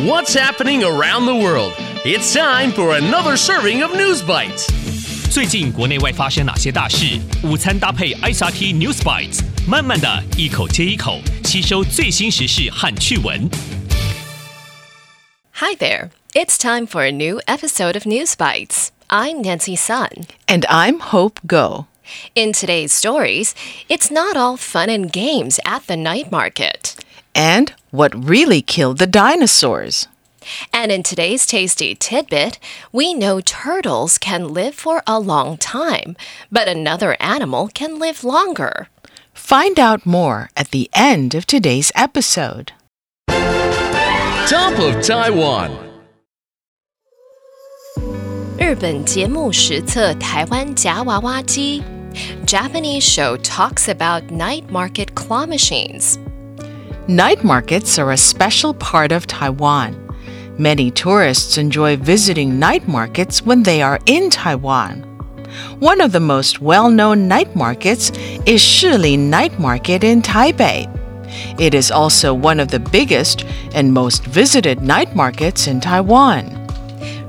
What's happening around the world? It's time for another serving of News Bites. 最近国内外发生哪些大事？午餐搭配 ICRT News Bites，慢慢的一口接一口吸收最新时事和趣闻。Hi there, it's time for a new episode of News Bites. I'm Nancy Sun, and I'm Hope Ngo. In today's stories, it's not all fun and games at the night market And what really killed the dinosaurs. And in today's tasty tidbit, we know turtles can live for a long time, but another animal can live longer. Find out more at the end of today's episode. Top of Taiwan. 日本节目实测台湾夹娃娃机。Japanese show talks about night market claw machines. Night markets are a special part of Taiwan. Many tourists enjoy visiting night markets when they are in Taiwan. One of the most well known night markets is Shilin Night Market in Taipei. It is also one of the biggest and most visited night markets in Taiwan.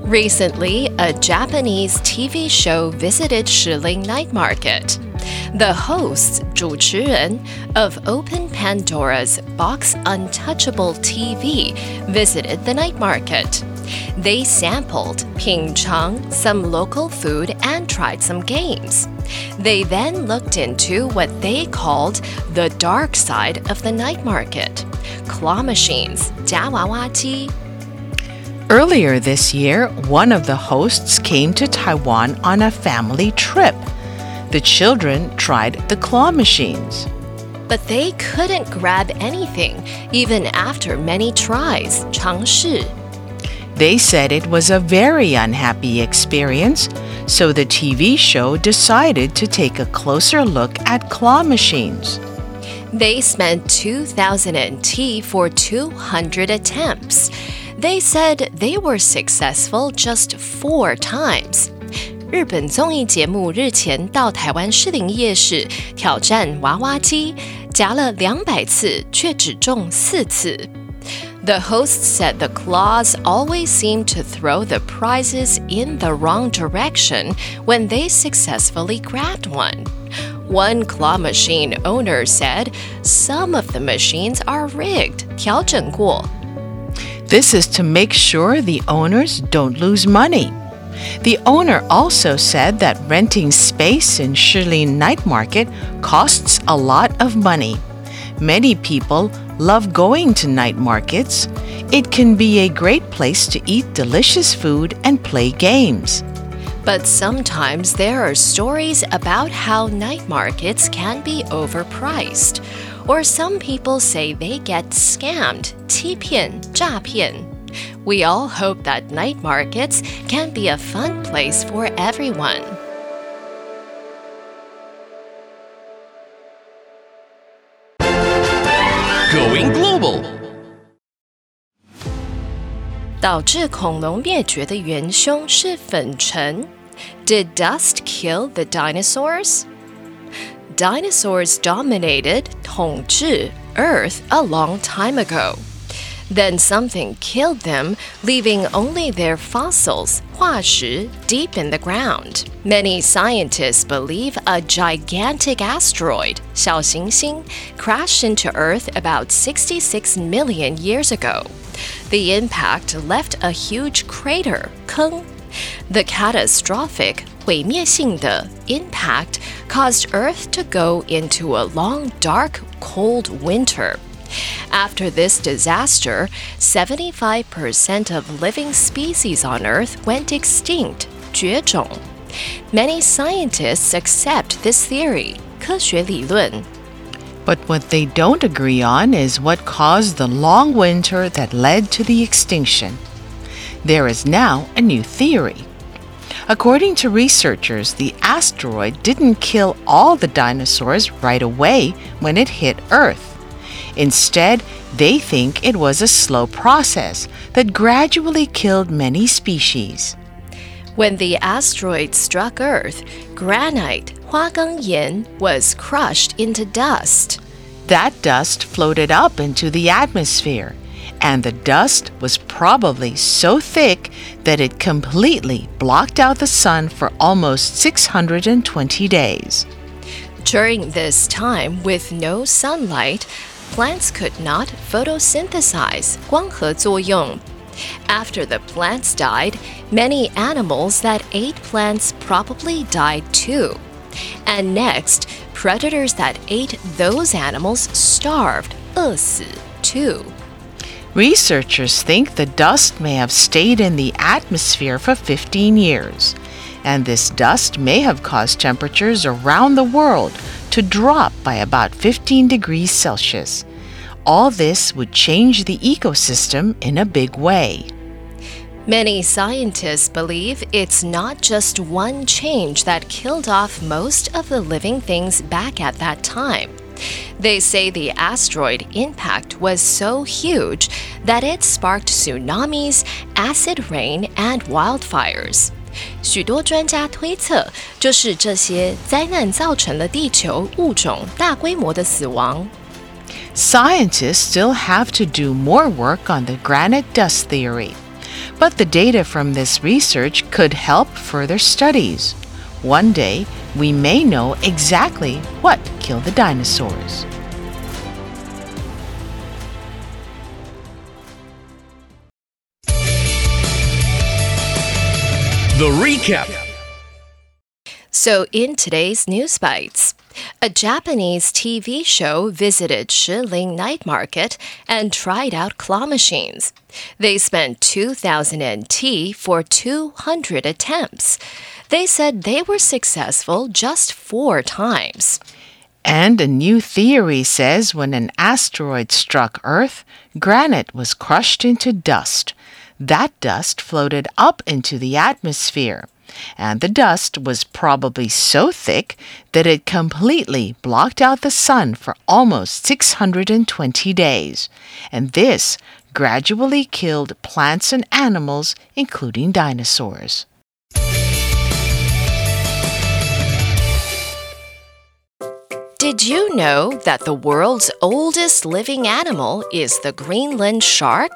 Recently, a Japanese TV show visited Shilin Night Market. The hosts, 主持人 of Open Pandora's Box Untouchable TV, visited the night market. They sampled Pingchang, some local food, and tried some games. They then looked into what they called the dark side of the night market claw machines, 夹娃娃机, Earlier this year, one of the hosts came to Taiwan on a family trip. The children tried the claw machines. But they couldn't grab anything, even after many tries. 尝试 They said it was a very unhappy experience, so the TV show decided to take a closer look at claw machines. They spent 2,000 NT for 200 attempts. They said they were successful just four times. 日本综艺节目日前到台湾士林夜市挑战娃娃机，夹了两百次，却只中四次。The host said the claws always seem to throw the prizes in the wrong direction when they successfully grabbed one. One claw machine owner said some of the machines are rigged, 调整过。 This is to make sure the owners don't lose money. The owner also said that renting space in Shilin Night Market costs a lot of money. Many people love going to night markets. It can be a great place to eat delicious food and play games. But sometimes there are stories about how night markets can be overpriced. Or some people say they get scammed, 欺骗,诈骗. We all hope that night markets can be a fun place for everyone. Going global. 导致恐龙灭绝的元凶是粉尘。Did dust kill the dinosaurs? Dinosaurs dominated 统治 Earth a long time ago. Then something killed them, leaving only their fossils, 化石 deep in the ground. Many scientists believe a gigantic asteroid, 小行星, crashed into Earth about 66 million years ago. The impact left a huge crater, 坑. The catastrophic 毁灭性的 impact caused Earth to go into a long, dark, cold winter. After this disaster, 75% of living species on Earth went extinct, 绝种. Many scientists accept this theory, 科学理论. But what they don't agree on is what caused the long winter that led to the extinction. There is now a new theory. According to researchers, the asteroid didn't kill all the dinosaurs right away when it hit Earth. Instead, they think it was a slow process that gradually killed many species. When the asteroid struck Earth, granite, Huagengyan, was crushed into dust. That dust floated up into the atmosphere and the dust was probably so thick that it completely blocked out the sun for almost 620 days. During this time, with no sunlight, plants could not photosynthesize 光合作用. After the plants died, many animals that ate plants probably died too. And next, predators that ate those animals starved, 饿死, too. Researchers think the dust may have stayed in the atmosphere for 15 years, and this dust may have caused temperatures around the world to drop by about 15 degrees Celsius. All this would change the ecosystem in a big way. Many scientists believe it's not just one change that killed off most of the living things back at that time. They say the asteroid impact was so huge that it sparked tsunamis, acid rain, and wildfires. 许多专家推测，就是这些灾难造成了地球物种大规模的死亡。Scientists still have to do more work on the granite dust theory, but the data from this research could help further studies. One day, we may know exactly what killed the dinosaurs. The recap. So, in today's News Bites, a Japanese TV show visited Shilin Night Market and tried out claw machines. They spent 2,000 NT for 200 attempts. They said they were successful just four times. And a new theory says when an asteroid struck Earth, granite was crushed into dust. That dust floated up into the atmosphere and the dust was probably so thick that it completely blocked out the sun for almost 620 days. And this gradually killed plants and animals, including dinosaurs. Did you know that the world's oldest living animal is the Greenland shark?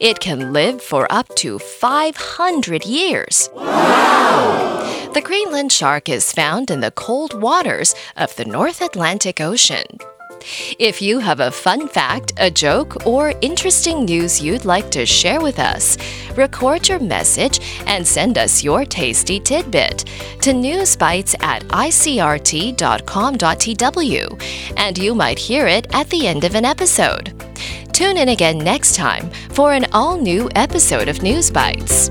It can live for up to 500 years. Wow! The Greenland shark is found in the cold waters of the North Atlantic Ocean. If you have a fun fact, a joke, or interesting news you'd like to share with us, record your message and send us your tasty tidbit to newsbites at icrt.com.tw, and you might hear it at the end of an episode. Tune in again next time for an all new episode of News Bites.